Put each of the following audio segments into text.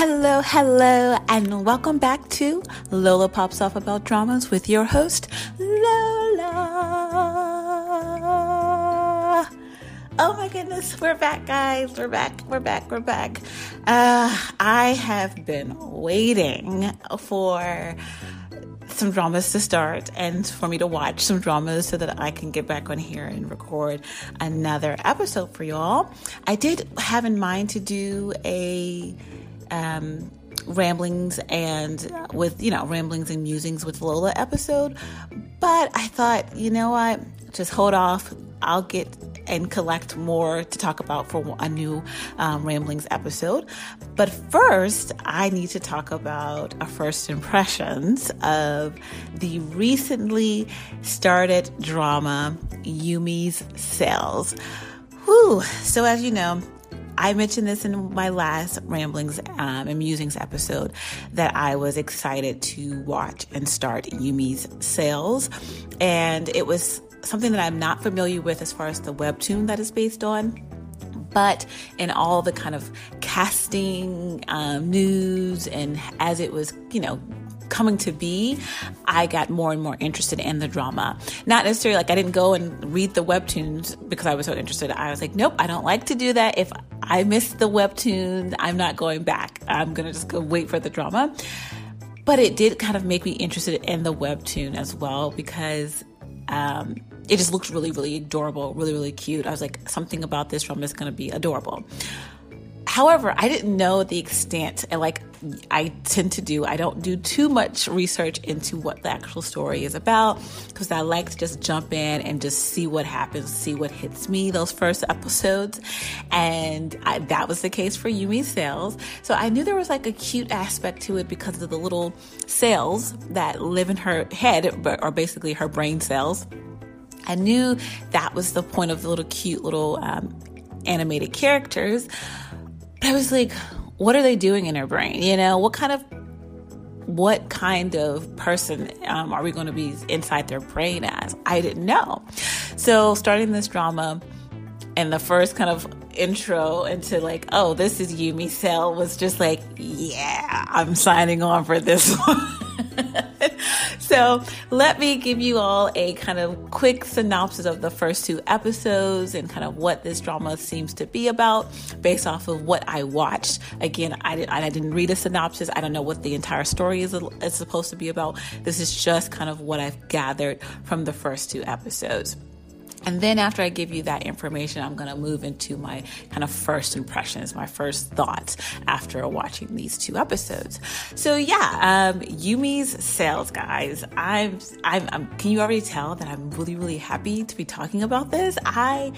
Hello, hello, and welcome back to Lola Pops Off About Dramas with your host, Lola. Oh my goodness, we're back, guys. We're back, we're back, we're back. Uh, I have been waiting for some dramas to start and for me to watch some dramas so that I can get back on here and record another episode for y'all. I did have in mind to do a um, ramblings and with you know ramblings and musings with Lola episode, but I thought you know what, just hold off. I'll get and collect more to talk about for a new um, ramblings episode. But first, I need to talk about our first impressions of the recently started drama Yumi's Cells. Whew. So as you know, I mentioned this in my last ramblings um, and musings episode that I was excited to watch and start Yumi's cells. and it was something that I'm not familiar with as far as the webtoon that is based on but in all the kind of casting um, news and as it was, you know, coming to be, I got more and more interested in the drama. Not necessarily like I didn't go and read the webtoons because I was so interested. I was like, nope, I don't like to do that. If I miss the webtoon, I'm not going back. I'm going to just go wait for the drama. But it did kind of make me interested in the webtoon as well because um, it just looked really, really adorable, really, really cute. I was like, something about this drama is going to be adorable. However, I didn't know the extent, and like I tend to do, I don't do too much research into what the actual story is about because I like to just jump in and just see what happens, see what hits me those first episodes. And I, that was the case for Yumi's Cells. So I knew there was like a cute aspect to it because of the little cells that live in her head, but are basically her brain cells. I knew that was the point of the little cute little um, animated characters. I was like, what are they doing in their brain? You know, what kind of what kind of person um, are we going to be inside their brain as? I didn't know. So starting this drama and the first kind of intro into like, oh, this is Yumi Cell was just like, yeah, I'm signing on for this one. So let me give you all a kind of quick synopsis of the first two episodes and kind of what this drama seems to be about based off of what I watched. Again, I, did, I didn't read a synopsis. I don't know what the entire story is, is supposed to be about. This is just kind of what I've gathered from the first two episodes. And then after I give you that information, I'm going to move into my kind of first impressions, my first thoughts after watching these two episodes. So yeah, um, Yumi's cells guys. I'm, I'm, I'm, can you already tell that I'm really, really happy to be talking about this? I,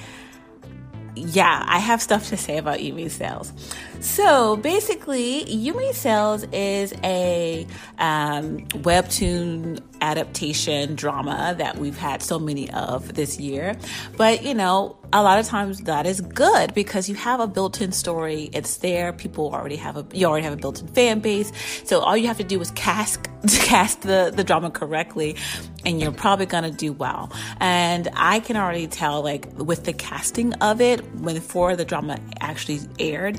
yeah, I have stuff to say about Yumi Cells. So basically, Yumi Cells is a um, webtoon adaptation drama that we've had so many of this year. But, you know, a lot of times that is good because you have a built-in story. It's there. People already have a, you already have a built-in fan base. So all you have to do is cast, cast the, the drama correctly and you're probably to do well. And I can already tell like with the casting of it, when before the drama actually aired,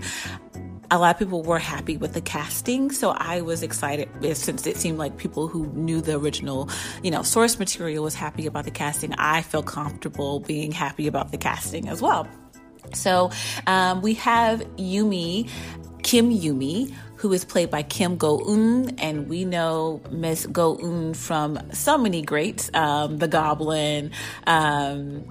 a lot of people were happy with the casting. So I was excited since it seemed like people who knew the original, you know, source material was happy about the casting. I feel comfortable being happy about the casting as well. So um, we have Yumi, Kim Yumi, who is played by Kim Go Eun, and we know Miss Go Eun from so many greats, um, The Goblin. Um,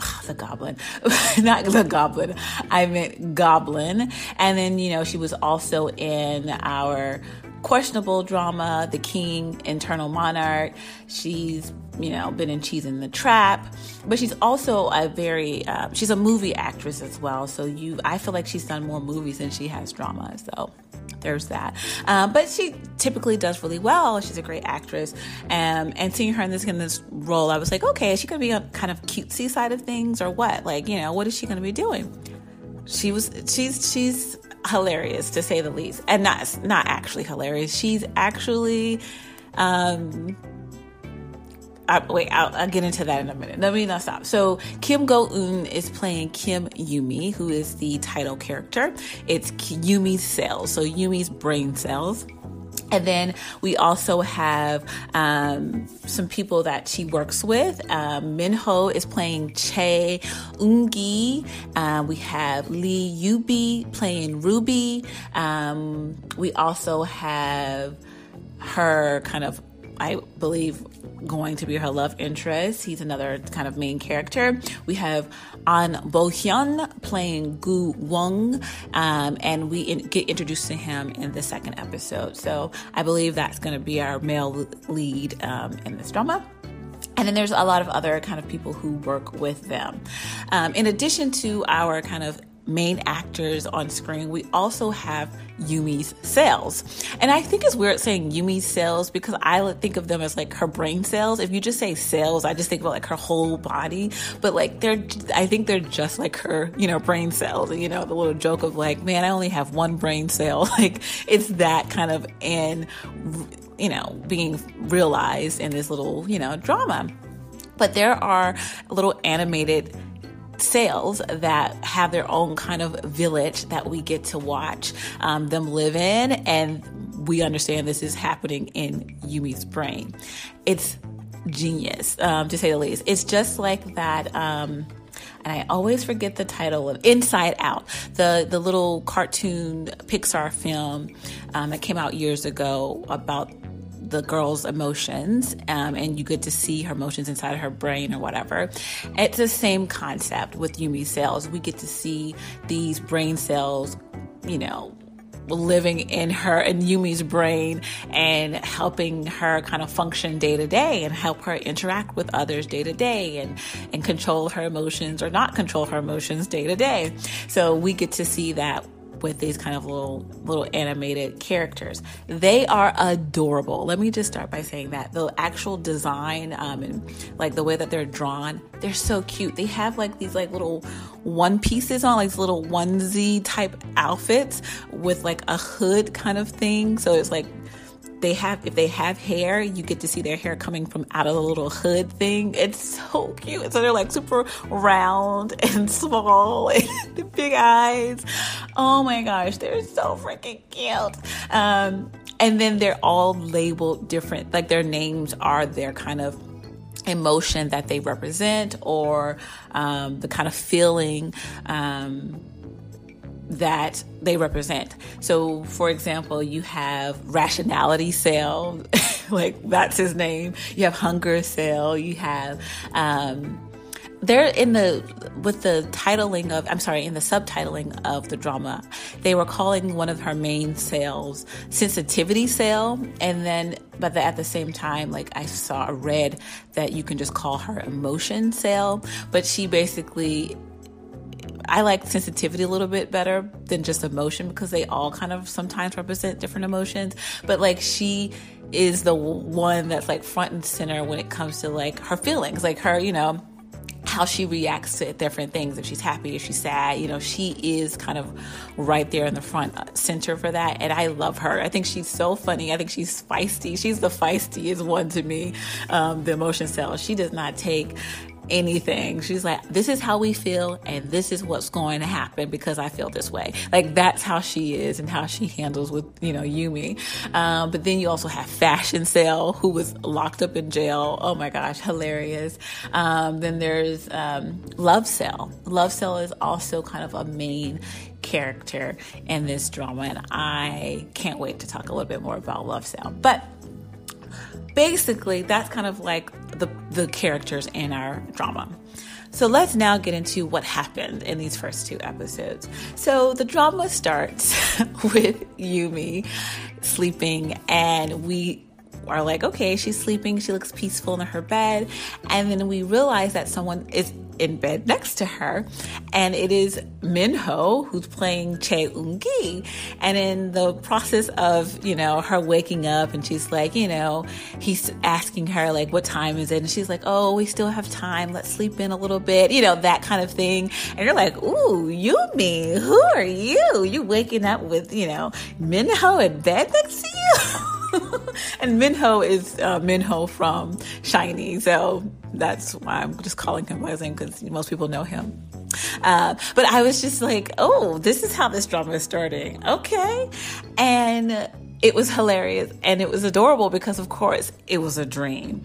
oh, the goblin, not the goblin. I meant goblin. And then, you know, she was also in our questionable drama, The King, Eternal Monarch. She's you know, been in Cheese in the Trap, but she's also a very, uh, she's a movie actress as well. So you, I feel like she's done more movies than she has drama. So there's that. Um, but she typically does really well. She's a great actress. Um, and seeing her in this in this role, I was like, okay, is she going to be a kind of cutesy side of things or what? Like, you know, what is she going to be doing? She was she's she's hilarious to say the least, and not not actually hilarious. She's actually. Um, I, wait, I'll, I'll, get into that in a minute. Let me not stop. So Kim Go Eun is playing Kim Yumi, who is the title character. It's Yumi's cells, so Yumi's brain cells. And then we also have um, some people that she works with. Um, Minho is playing Che Ungi. Uh, we have Lee Yubi playing Ruby. Um, we also have her kind of I believe, going to be her love interest. He's another kind of main character. We have An Bo Hyun playing Gu Wong, um, and we in, get introduced to him in the second episode. So I believe that's going to be our male lead um, in this drama. And then there's a lot of other kind of people who work with them. Um, in addition to our kind of main actors on screen, we also have Yumi's cells. And I think it's weird saying Yumi's cells because I think of them as like her brain cells. If you just say cells, I just think about like her whole body. But like they're, I think they're just like her, you know, brain cells. And you know, the little joke of like, man, I only have one brain cell. Like it's that kind of in, you know, being realized in this little, you know, drama. But there are little animated cells that have their own kind of village that we get to watch um, them live in. And we understand this is happening in Yumi's brain. It's genius, um, to say the least. It's just like that. Um, and I always forget the title of Inside Out, the the little cartoon Pixar film um, that came out years ago about the girl's emotions um, and you get to see her emotions inside her brain or whatever. It's the same concept with Yumi cells. We get to see these brain cells, you know, living in her in Yumi's brain and helping her kind of function day to day and help her interact with others day to day and and control her emotions or not control her emotions day to day. So we get to see that with these kind of little little animated characters. They are adorable. Let me just start by saying that the actual design um, and like the way that they're drawn, they're so cute. They have like these like little one pieces on, like little onesie type outfits with like a hood kind of thing. So it's like they have if they have hair you get to see their hair coming from out of the little hood thing. It's so cute. So they're like super round and small and big eyes. Oh my gosh they're so freaking cute. Um, and then they're all labeled different. Like their names are their kind of emotion that they represent or um, the kind of feeling um, that they represent. So, for example, you have rationality cell, like that's his name. You have hunger cell. You have, um, they're in the with the titling of I'm sorry in the subtitling of the drama they were calling one of her main cells sensitivity cell and then but the, at the same time like I saw a read that you can just call her emotion cell but she basically I like sensitivity a little bit better than just emotion because they all kind of sometimes represent different emotions. But like she is the one that's like front and center when it comes to like her feelings, like her, you know, how she reacts to different things if she's happy if she's sad you know she is kind of right there in the front uh, center for that and i love her. I think she's so funny. I think she's feisty. She's the feistiest one to me um, the emotion cell. She does not take anything. She's like, this is how we feel, and this is what's going to happen because I feel this way. Like that's how she is and how she handles with you know Yumi. Um, but then you also have Fashion Cell, who was locked up in jail. Oh my gosh, hilarious. Um, then there's um, Love Cell. Love Cell is also kind of a main character in this drama, and I can't wait to talk a little bit more about Love Cell. But basically, that's kind of like the, the characters in our drama. So let's now get into what happened in these first two episodes. So the drama starts with Yumi sleeping, and we are like, okay, she's sleeping. She looks peaceful in her bed. And then we realize that someone is in bed next to her. And it is Minho who's playing Chae Eun-gi. And in the process of, you know, her waking up and she's like, you know, he's asking her like, what time is it? And she's like, oh, we still have time. Let's sleep in a little bit, you know, that kind of thing. And you're like, ooh, Yumi, who are you? You waking up with, you know, Minho in bed next to you? and Minho is uh, Minho from SHINee, so that's why I'm just calling him by his name because most people know him. Uh, but I was just like, oh, this is how this drama is starting. Okay. And it was hilarious and it was adorable because, of course, it was a dream.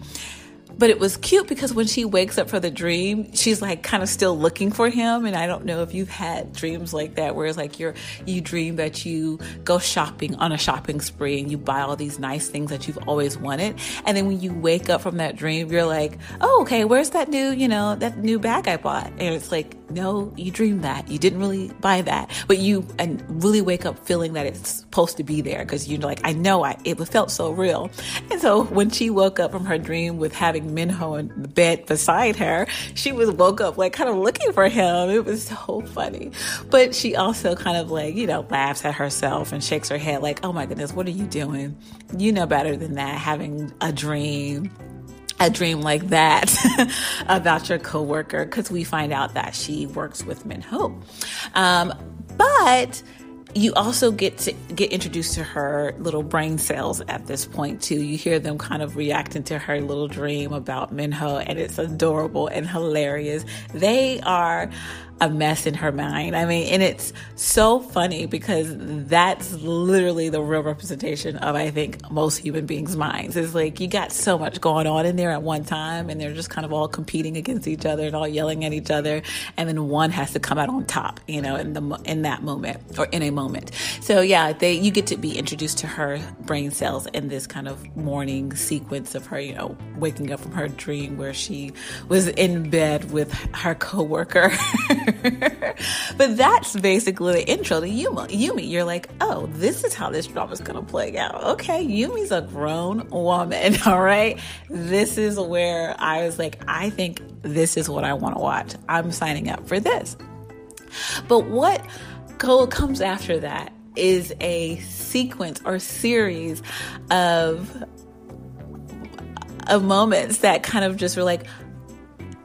But it was cute because when she wakes up for the dream, she's like kind of still looking for him. And I don't know if you've had dreams like that where it's like you're, you dream that you go shopping on a shopping spree and you buy all these nice things that you've always wanted. And then when you wake up from that dream, you're like, oh, okay, where's that new, you know, that new bag I bought? And it's like, no, you dreamed that. You didn't really buy that, but you and really wake up feeling that it's supposed to be there because you're like, I know I, it felt so real. And so when she woke up from her dream with having Minho in the bed beside her, she was woke up like kind of looking for him. It was so funny. But she also kind of like, you know, laughs at herself and shakes her head like, oh my goodness, what are you doing? You know better than that, having a dream a dream like that about your coworker because we find out that she works with Minho. Um, but you also get to get introduced to her little brain cells at this point too. You hear them kind of reacting to her little dream about Minho, and it's adorable and hilarious. They are a mess in her mind. I mean, and it's so funny because that's literally the real representation of, I think, most human beings' minds. It's like you got so much going on in there at one time, and they're just kind of all competing against each other and all yelling at each other, and then one has to come out on top, you know, in the in that moment or in a moment. So yeah, they you get to be introduced to her brain cells in this kind of morning sequence of her, you know, waking up from her dream where she was in bed with her coworker. but that's basically the intro to Yuma. Yumi. You're like, oh, this is how this drama is to play out. Okay, Yumi's a grown woman, all right? This is where I was like, I think this is what I want to watch. I'm signing up for this. But what comes after that is a sequence or series of of moments that kind of just were like,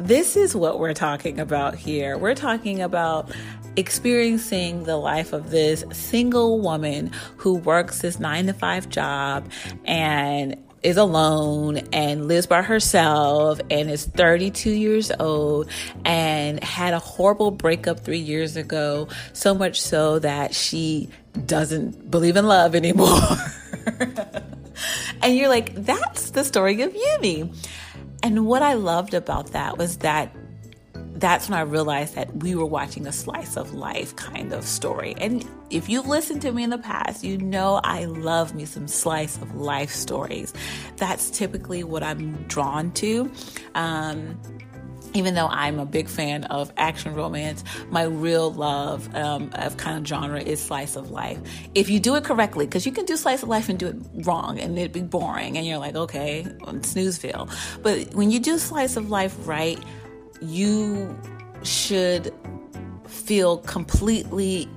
this is what we're talking about here. We're talking about experiencing the life of this single woman who works this nine to five job and is alone and lives by herself and is 32 years old and had a horrible breakup three years ago, so much so that she doesn't believe in love anymore. and you're like, that's the story of Yumi. And what I loved about that was that that's when I realized that we were watching a slice of life kind of story. And if you've listened to me in the past, you know I love me some slice of life stories. That's typically what I'm drawn to. Um, even though I'm a big fan of action romance, my real love um, of kind of genre is slice of life. If you do it correctly, because you can do slice of life and do it wrong and it'd be boring, and you're like, okay, snoozeville. But when you do slice of life right, you should feel completely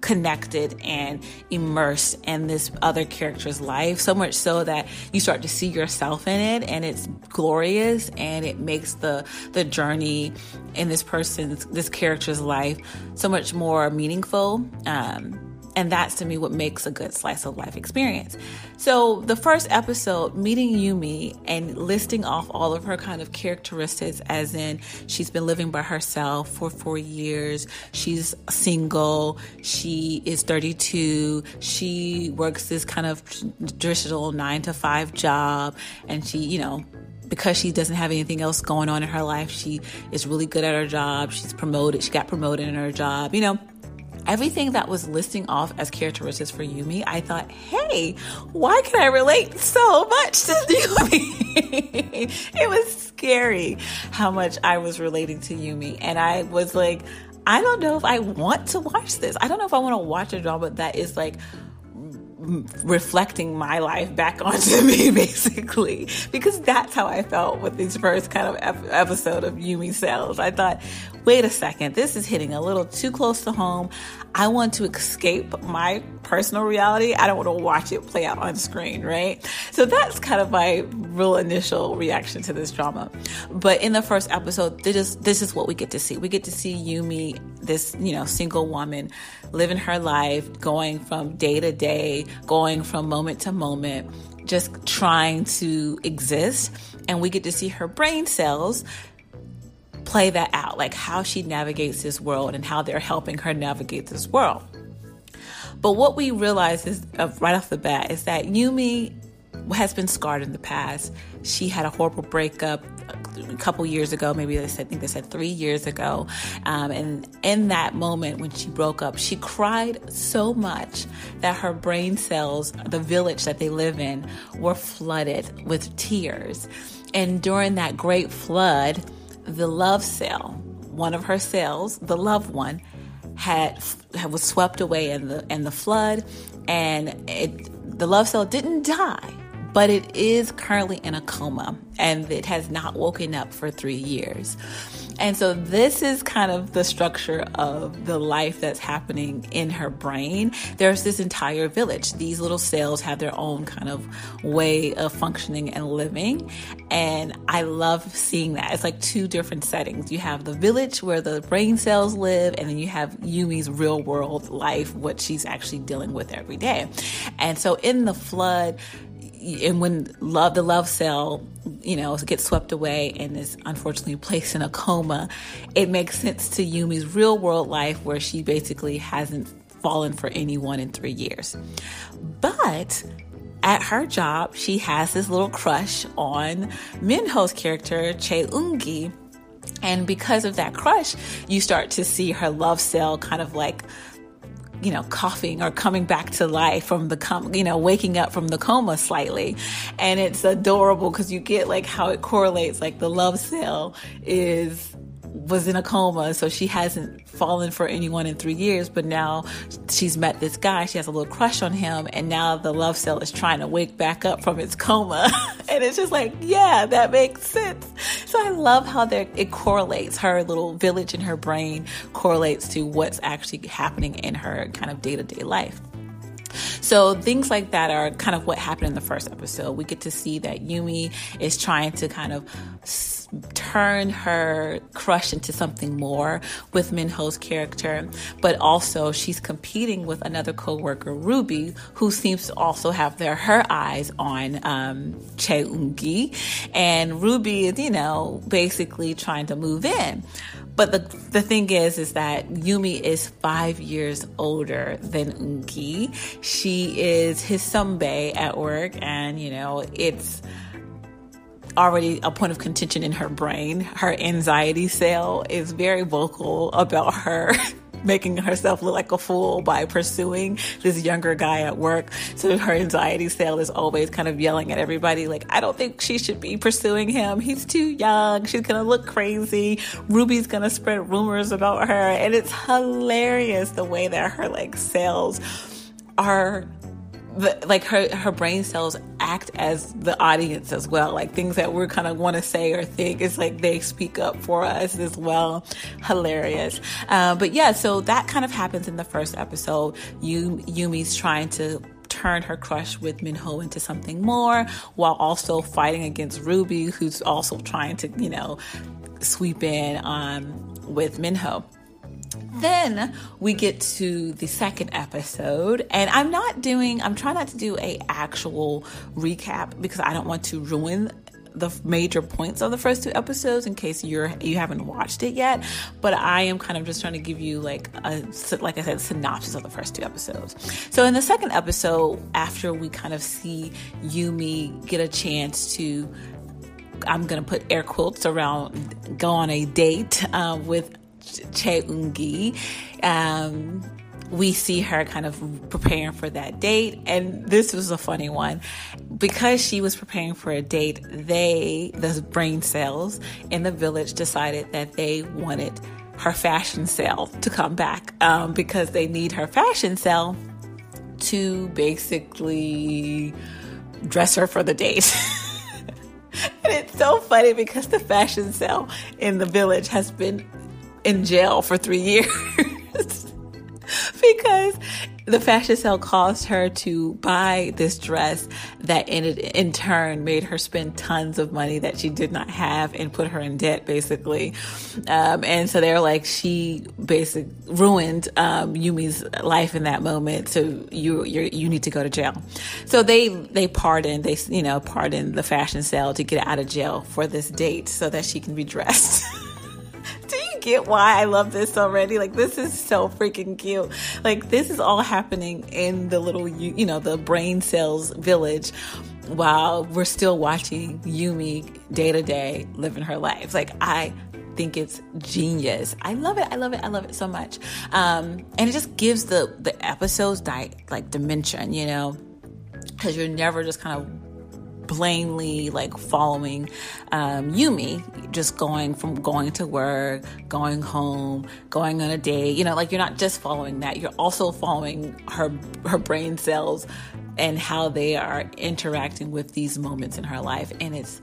connected and immersed in this other character's life so much so that you start to see yourself in it and it's glorious and it makes the the journey in this person's this character's life so much more meaningful. Um, and that's to me what makes a good slice of life experience. So, the first episode, meeting Yumi and listing off all of her kind of characteristics, as in she's been living by herself for four years, she's single, she is 32, she works this kind of traditional nine to five job, and she, you know, because she doesn't have anything else going on in her life, she is really good at her job. She's promoted. She got promoted in her job. You know, everything that was listing off as characteristics for Yumi, I thought, hey, why can I relate so much to Yumi? it was scary how much I was relating to Yumi. And I was like, I don't know if I want to watch this. I don't know if I want to watch a drama that is like reflecting my life back onto me basically because that's how I felt with this first kind of episode of Yumi Cells. I thought, wait a second, this is hitting a little too close to home. I want to escape my personal reality. I don't want to watch it play out on screen, right? So that's kind of my real initial reaction to this drama. But in the first episode, this is, this is what we get to see. We get to see Yumi, this, you know, single woman living her life, going from day to day, going from moment to moment, just trying to exist. And we get to see her brain cells play that out, like how she navigates this world and how they're helping her navigate this world. But what we realize is uh, right off the bat is that Yumi has been scarred in the past. She had a horrible breakup a couple years ago, maybe they said, I think they said three years ago. Um, and in that moment when she broke up, she cried so much that her brain cells, the village that they live in, were flooded with tears. And during that great flood, the love cell, one of her cells, the loved one, had, had was swept away in the in the flood, and it, the love cell didn't die, but it is currently in a coma, and it has not woken up for three years. And so this is kind of the structure of the life that's happening in her brain. There's this entire village. These little cells have their own kind of way of functioning and living. And I love seeing that. It's like two different settings. You have the village where the brain cells live, and then you have Yumi's real world life, what she's actually dealing with every day. And so in the flood, and when love the love cell you know gets swept away and is unfortunately placed in a coma it makes sense to yumi's real world life where she basically hasn't fallen for anyone in three years. But at her job she has this little crush on minho's character chae eun-gi and because of that crush you start to see her love cell kind of like you know, coughing or coming back to life from the, com- you know, waking up from the coma slightly. And it's adorable because you get like how it correlates, like the love cell is was in a coma, so she hasn't fallen for anyone in three years, but now she's met this guy, she has a little crush on him, and now the love cell is trying to wake back up from its coma. and it's just like, yeah, that makes sense. So I love how it correlates. Her little village in her brain correlates to what's actually happening in her kind of day to day life. So things like that are kind of what happened in the first episode. We get to see that Yumi is trying to kind of turn her crush into something more with Minho's character, but also she's competing with another coworker, Ruby, who seems to also have their her eyes on um, and Ruby is, you know, basically trying to move in. But the the thing is, is that Yumi is five years older than Eun-gi. She is his sunbae at work, and you know it's already a point of contention in her brain. Her anxiety cell is very vocal about her making herself look like a fool by pursuing this younger guy at work. So her anxiety cell is always kind of yelling at everybody, like, I don't think she should be pursuing him. He's too young. She's going to look crazy. Ruby's going to spread rumors about her. And it's hilarious the way that her like cells are the, like her her brain cells act as the audience as well. Like things that we're kind of want to say or think it's like they speak up for us as well. Hilarious. Uh, but yeah so that kind of happens in the first episode. You yumi's trying to turn her crush with Minho into something more while also fighting against Ruby, who's also trying to, you know, sweep in um, with Minho. Then we get to the second episode, and I'm not doing, I'm trying not to do a actual recap because I don't want to ruin the major points of the first two episodes in case you're you haven't watched it yet but i am kind of just trying to give you like a like i said synopsis of the first two episodes. So in the second episode after we kind of see yumi get a chance to i'm gonna put air quotes around go on a date uh, with Eun-gi. Um, we see her kind of preparing for that date. And this was a funny one. Because she was preparing for a date, they, the brain cells in the village, decided that they wanted her fashion cell to come back um, because they need her fashion cell to basically dress her for the date. and it's so funny because the fashion cell in the village has been in jail for three years. because the fashion cell caused her to buy this dress that in, in turn made her spend tons of money that she did not have and put her in debt basically. Um, and so they're like she basically ruined um, yumi's life in that moment. So you you need to go to jail. So they they pardon they you know pardon the fashion cell to get out of jail for this date so that she can be dressed get why I love this already? Like, this is so freaking cute. Like, this is all happening in the little, you know, the brain cells village while we're still watching Yumi day to day living her life. Like, I think it's genius. I love it. I love it. I love it so much. Um, and it just gives the the episodes di- like dimension, you know, because you're never just kind of plainly like following um, Yumi, just going from going to work, going home, going on a date. You know, like you're not just following that; you're also following her her brain cells and how they are interacting with these moments in her life, and it's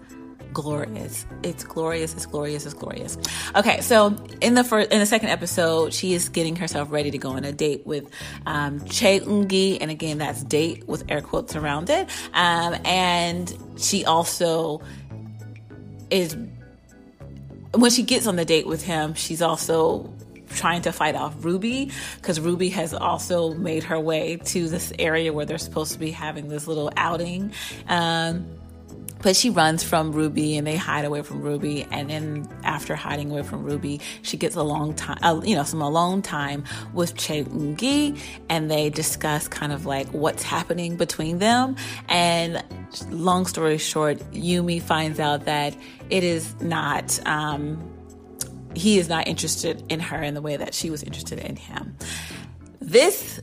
glorious. It's glorious. It's glorious. It's glorious. Okay, so in the first, in the second episode, she is getting herself ready to go on a date with um, Che Ungi, and again, that's date with air quotes around it. Um, and she also is when she gets on the date with him, she's also trying to fight off Ruby because Ruby has also made her way to this area where they're supposed to be having this little outing. Um, but she runs from Ruby and they hide away from Ruby. And then after hiding away from Ruby, she gets a long time, uh, you know, some alone time with Che Ungi and they discuss kind of like what's happening between them. And long story short, Yumi finds out that it is not, um, he is not interested in her in the way that she was interested in him. This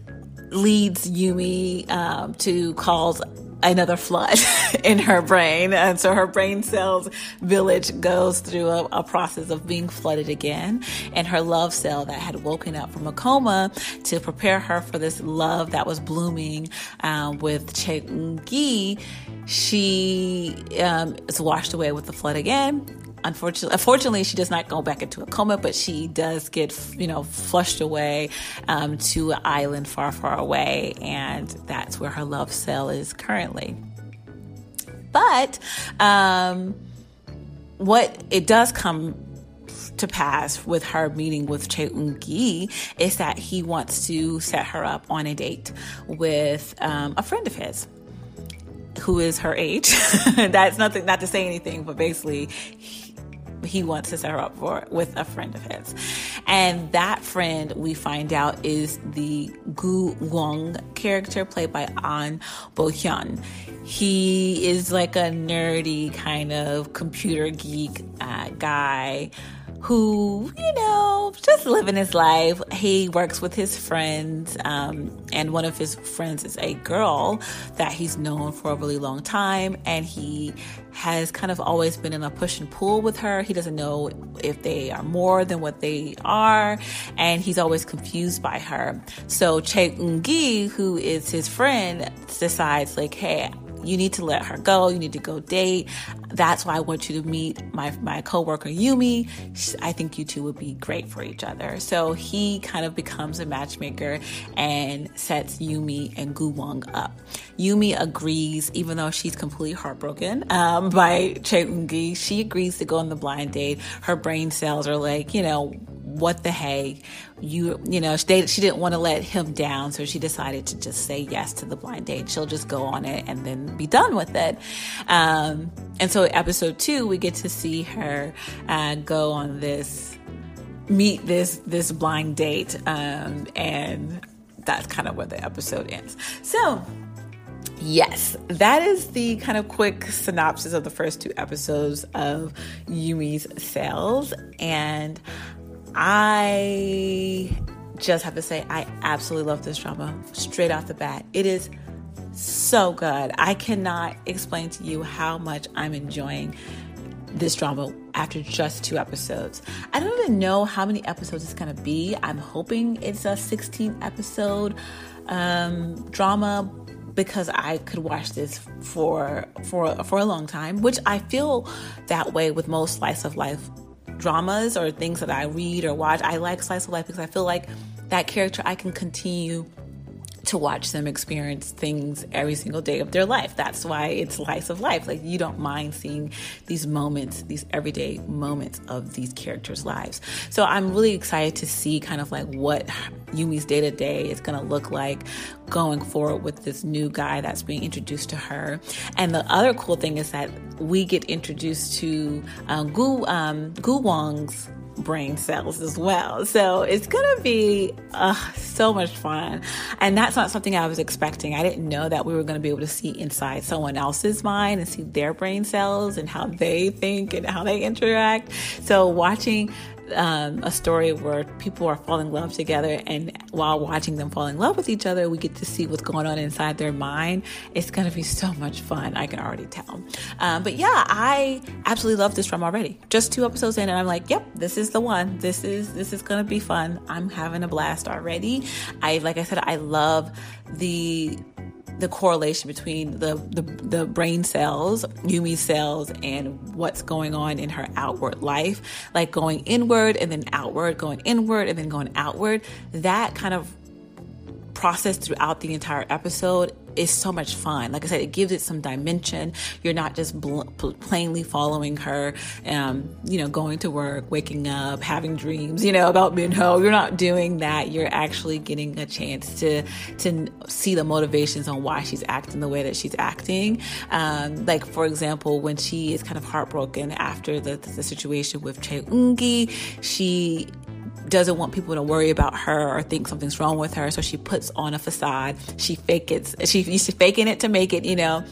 leads Yumi um, to cause another flood in her brain. And so her brain cells village goes through a, a, process of being flooded again. And her love cell that had woken up from a coma to prepare her for this love that was blooming um, with Che Gi, she um, is washed away with the flood again unfortunately, she does not go back into a coma, but she does get, you know, flushed away um, to an island far, far away, and that's where her love cell is currently. But um, what it does come to pass with her meeting with Che Ungi is that he wants to set her up on a date with um, a friend of his who is her age. That's nothing, not to say anything, but basically, he wants to set her up for with a friend of his. And that friend we find out is the Gu Wong character played by An Bo Hyun. He is like a nerdy kind of computer geek uh, guy who, you know, just living his life. He works with his friends, um, and one of his friends is a girl that he's known for a really long time, and he has kind of always been in a push and pull with her. He doesn't know if they are more than what they are, and he's always confused by her. So Che Ungi, who is his friend, decides like, hey, you need to let her go. You need to go date. That's why I want you to meet my, my coworker Yumi. I think you two would be great for each other. So he kind of becomes a matchmaker and sets Yumi and Gu Wong up. Yumi agrees, even though she's completely heartbroken um, by Che Ungi. She agrees to go on the blind date. Her brain cells are like, you know, what the hey you you know she, she didn't want to let him down so she decided to just say yes to the blind date. She'll just go on it and then be done with it. Um, and so episode two we get to see her uh, go on this meet this this blind date um, and that's kind of where the episode ends. So Yes, that is the kind of quick synopsis of the first two episodes of Yumi's Cells. And I just have to say, I absolutely love this drama straight off the bat. It is so good. I cannot explain to you how much I'm enjoying this drama after just two episodes. I don't even know how many episodes it's going to be. I'm hoping it's a 16 episode um, drama because I could watch this for for for a long time, which I feel that way with most slice of life dramas or things that I read or watch. I like slice of life because I feel like that character I can continue to watch them experience things every single day of their life. That's why it's slice of life. Like you don't mind seeing these moments, these everyday moments of these characters' lives. So I'm really excited to see kind of like what Yumi's day to day is going to look like going forward with this new guy that's being introduced to her. And the other cool thing is that we get introduced to um, Gu um, Gu Wang's brain cells as well. So it's going to be uh, so much fun. And that's not something I was expecting. I didn't know that we were going to be able to see inside someone else's mind and see their brain cells and how they think and how they interact. So watching um, a story where people are falling in love together, and while watching them fall in love with each other, we get to see what's going on inside their mind. It's going to be so much fun. I can already tell. Um, but yeah, I absolutely love this drama already. Just two episodes in, and I'm like, yep, this is the one. This is this is going to be fun. I'm having a blast already. I like I said, I love the the correlation between the, the, the brain cells, Yumi cells, and what's going on in her outward life, like going inward and then outward, going inward and then going outward. That kind of process throughout the entire episode is so much fun. Like I said, it gives it some dimension. You're not just bl- plainly following her, um, you know, going to work, waking up, having dreams, you know, about Minho. You're not doing that. You're actually getting a chance to to see the motivations on why she's acting the way that she's acting. Um, like for example, when she is kind of heartbroken after the, the situation with Che Ungi, she doesn't want people to worry about her or think something's wrong with her. So she puts on a facade. She fake it. She, she's faking it to make it, you know,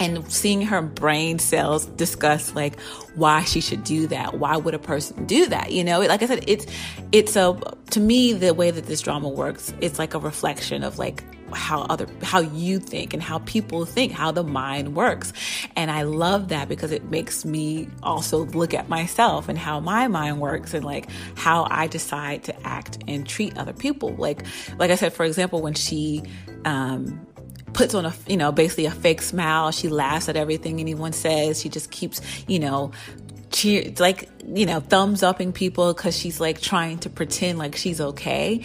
and seeing her brain cells discuss like why she should do that why would a person do that you know? Like i said it's it's a to me the way that this drama works it's like a reflection of like how other how you think and how people think how the mind works. And i love that because it makes me also look at myself and how my mind works and like how i decide to act and treat other people. Like like i said for example when she um puts on a you know basically a fake smile. She laughs at everything anyone says. She just keeps you know cheer like you know thumbs upping people because she's like trying to pretend like she's okay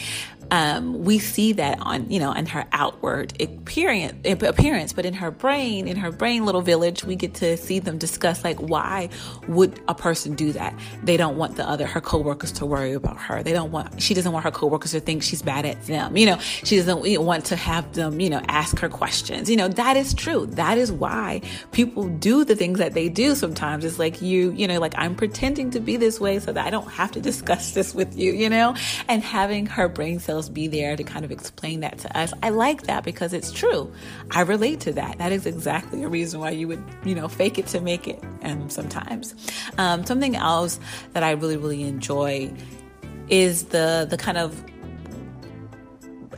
um, we see that on you know in her outward appearance, appearance, but in her brain, in her brain little village, we get to see them discuss like why would a person do that? They don't want the other her coworkers to worry about her. They don't want she doesn't want her coworkers to think she's bad at them. You know, she doesn't want to have them you know ask her questions. You know that is true. That is why people do the things that they do. Sometimes it's like you you know like I'm pretending to be this way so that I don't have to discuss this with you. You know, and having her brain cells be there to kind of explain that to us. I like that because it's true. I relate to that. That is exactly a reason why you would, you know, fake it to make it. And um, sometimes, um, something else that I really, really enjoy is the the kind of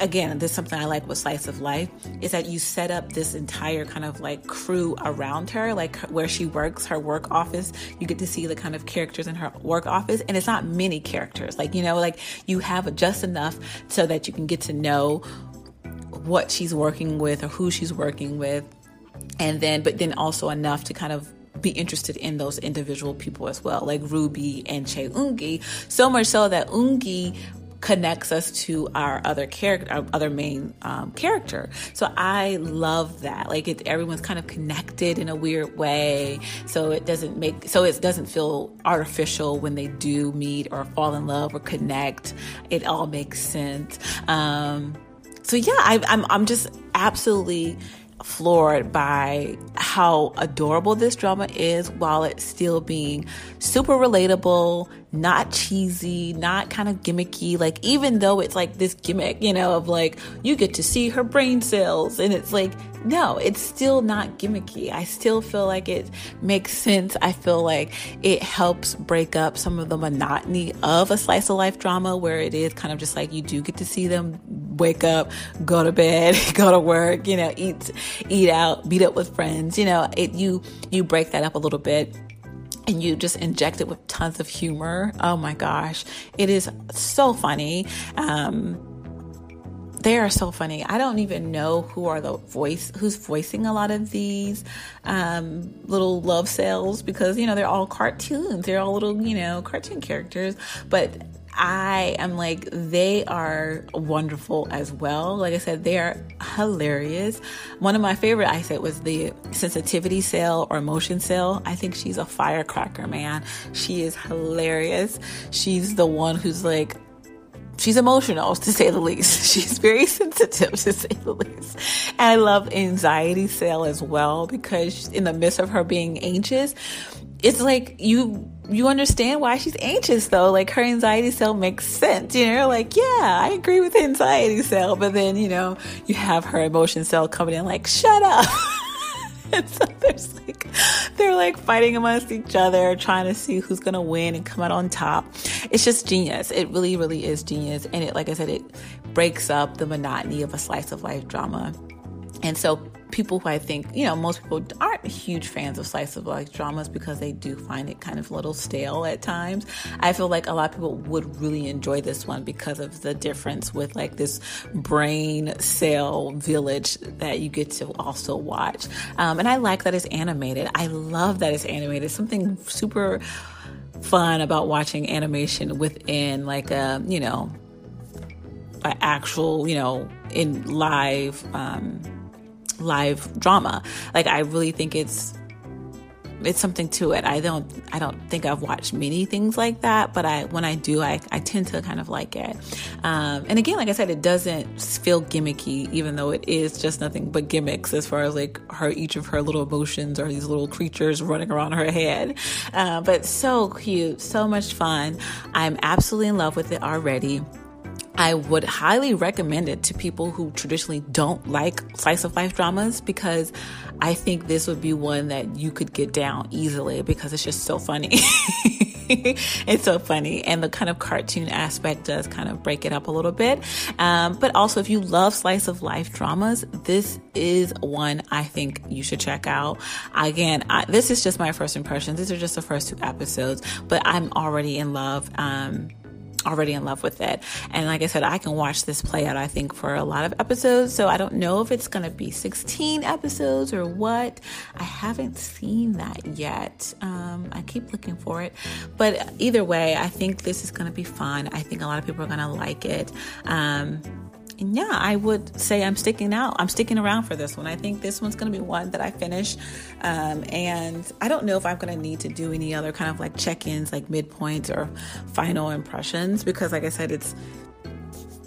again, this is something I like with Slice of Life, is that you set up this entire kind of like crew around her, like where she works, her work office. You get to see the kind of characters in her work office, and it's not many characters. Like, you know, like you have just enough so that you can get to know what she's working with or who she's working with. And then, but then also enough to kind of be interested in those individual people as well, like Ruby and Che Ungi. So much so that Ungi connects us to our other character, our other main um, character. So I love that. Like it, everyone's kind of connected in a weird way. So it doesn't make, so it doesn't feel artificial when they do meet or fall in love or connect. It all makes sense. Um, so yeah, I, I'm, I'm just absolutely floored by how adorable this drama is while it's still being super relatable, not cheesy, not kind of gimmicky. Like, even though it's like this gimmick, you know, of like, you get to see her brain cells, and it's like, no, it's still not gimmicky. I still feel like it makes sense. I feel like it helps break up some of the monotony of a slice of life drama where it is kind of just like you do get to see them wake up, go to bed, go to work, you know, eat eat out, beat up with friends, you know, it you you break that up a little bit and you just inject it with tons of humor. Oh my gosh, it is so funny. Um, they are so funny. I don't even know who are the voice who's voicing a lot of these um, little love cells because you know they're all cartoons. They're all little you know cartoon characters, but I am like, they are wonderful as well. Like I said, they are hilarious. One of my favorite I said was the sensitivity cell or emotion cell. I think she's a firecracker, man. She is hilarious. She's the one who's like, she's emotional to say the least. She's very sensitive to say the least. And I love anxiety cell as well because in the midst of her being anxious, it's like you you understand why she's anxious though. Like her anxiety cell makes sense. You know, like, yeah, I agree with anxiety cell. But then, you know, you have her emotion cell coming in like, shut up. and so there's like they're like fighting amongst each other, trying to see who's gonna win and come out on top. It's just genius. It really, really is genius. And it like I said, it breaks up the monotony of a slice of life drama. And so people who I think, you know, most people aren't huge fans of slice of life dramas because they do find it kind of a little stale at times. I feel like a lot of people would really enjoy this one because of the difference with like this brain cell village that you get to also watch. Um, and I like that it's animated. I love that it's animated. Something super fun about watching animation within like a, you know, an actual, you know, in live, um, live drama. Like I really think it's it's something to it. I don't I don't think I've watched many things like that, but I when I do, I, I tend to kind of like it. Um, and again, like I said, it doesn't feel gimmicky, even though it is just nothing but gimmicks as far as like her each of her little emotions or these little creatures running around her head. Uh, but so cute, so much fun. I'm absolutely in love with it already. I would highly recommend it to people who traditionally don't like slice of life dramas because I think this would be one that you could get down easily because it's just so funny. it's so funny. And the kind of cartoon aspect does kind of break it up a little bit. Um, but also, if you love slice of life dramas, this is one I think you should check out. Again, I, this is just my first impressions. These are just the first two episodes, but I'm already in love. Um, already in love with it. And like I said, I can watch this play out, I think, for a lot of episodes. So I don't know if it's going to be 16 episodes or what. I haven't seen that yet. Um, I keep looking for it. But either way, I think this is going to be fun. I think a lot of people are going to like it. Um, and yeah, I would say I'm sticking out. I'm sticking around for this one. I think this one's going to be one that I finish. Um, and I don't know if I'm going to need to do any other kind of like check ins, like midpoints or final impressions, because like I said, it's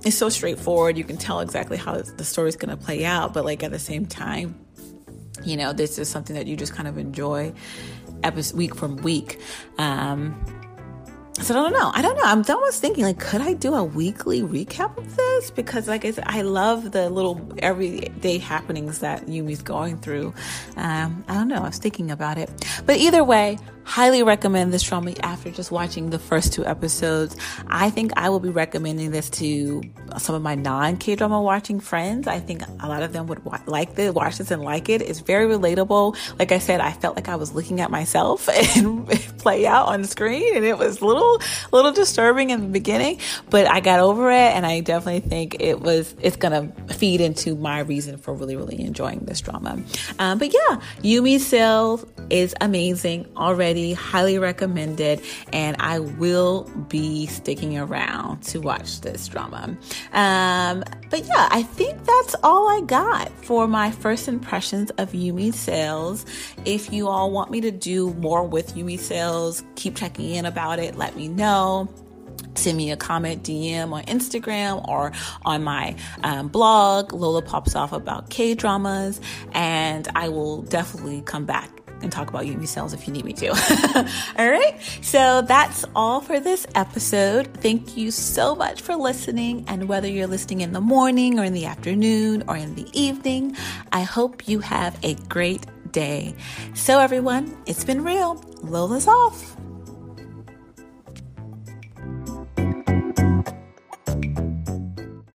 it's so straightforward. You can tell exactly how the story's going to play out, but like at the same time, you know, this is something that you just kind of enjoy episode week from week. Um, so I don't know. I don't know. I'm almost thinking like, could I do a weekly recap of this? Because like I said, I love the little everyday happenings that Yumi's going through. Um, I don't know. I was thinking about it, but either way, highly recommend this drama after just watching the first two episodes. I think I will be recommending this to some of my non K drama watching friends. I think a lot of them would wa- like this, watch this and like it. It's very relatable. Like I said, I felt like I was looking at myself and play out on screen and it was a little, little disturbing in the beginning, but I got over it and I definitely think it was, it's to feed into my reason for really, really enjoying this drama. Um, but yeah, Yumi Cell is amazing already already, highly recommended, and I will be sticking around to watch this drama. Um, but yeah, I think that's all I got for my first impressions of Yumi Cells. If you all want me to do more with Yumi Cells, keep checking in about it. Let me know send me a comment DM on Instagram or on my um, blog. Lola pops off about K dramas, and I will definitely come back and talk about Yumi cells if you need me to. all right. So that's all for this episode. Thank you so much for listening. And whether you're listening in the morning or in the afternoon or in the evening, I hope you have a great day. So, everyone, it's been real. Lola's off.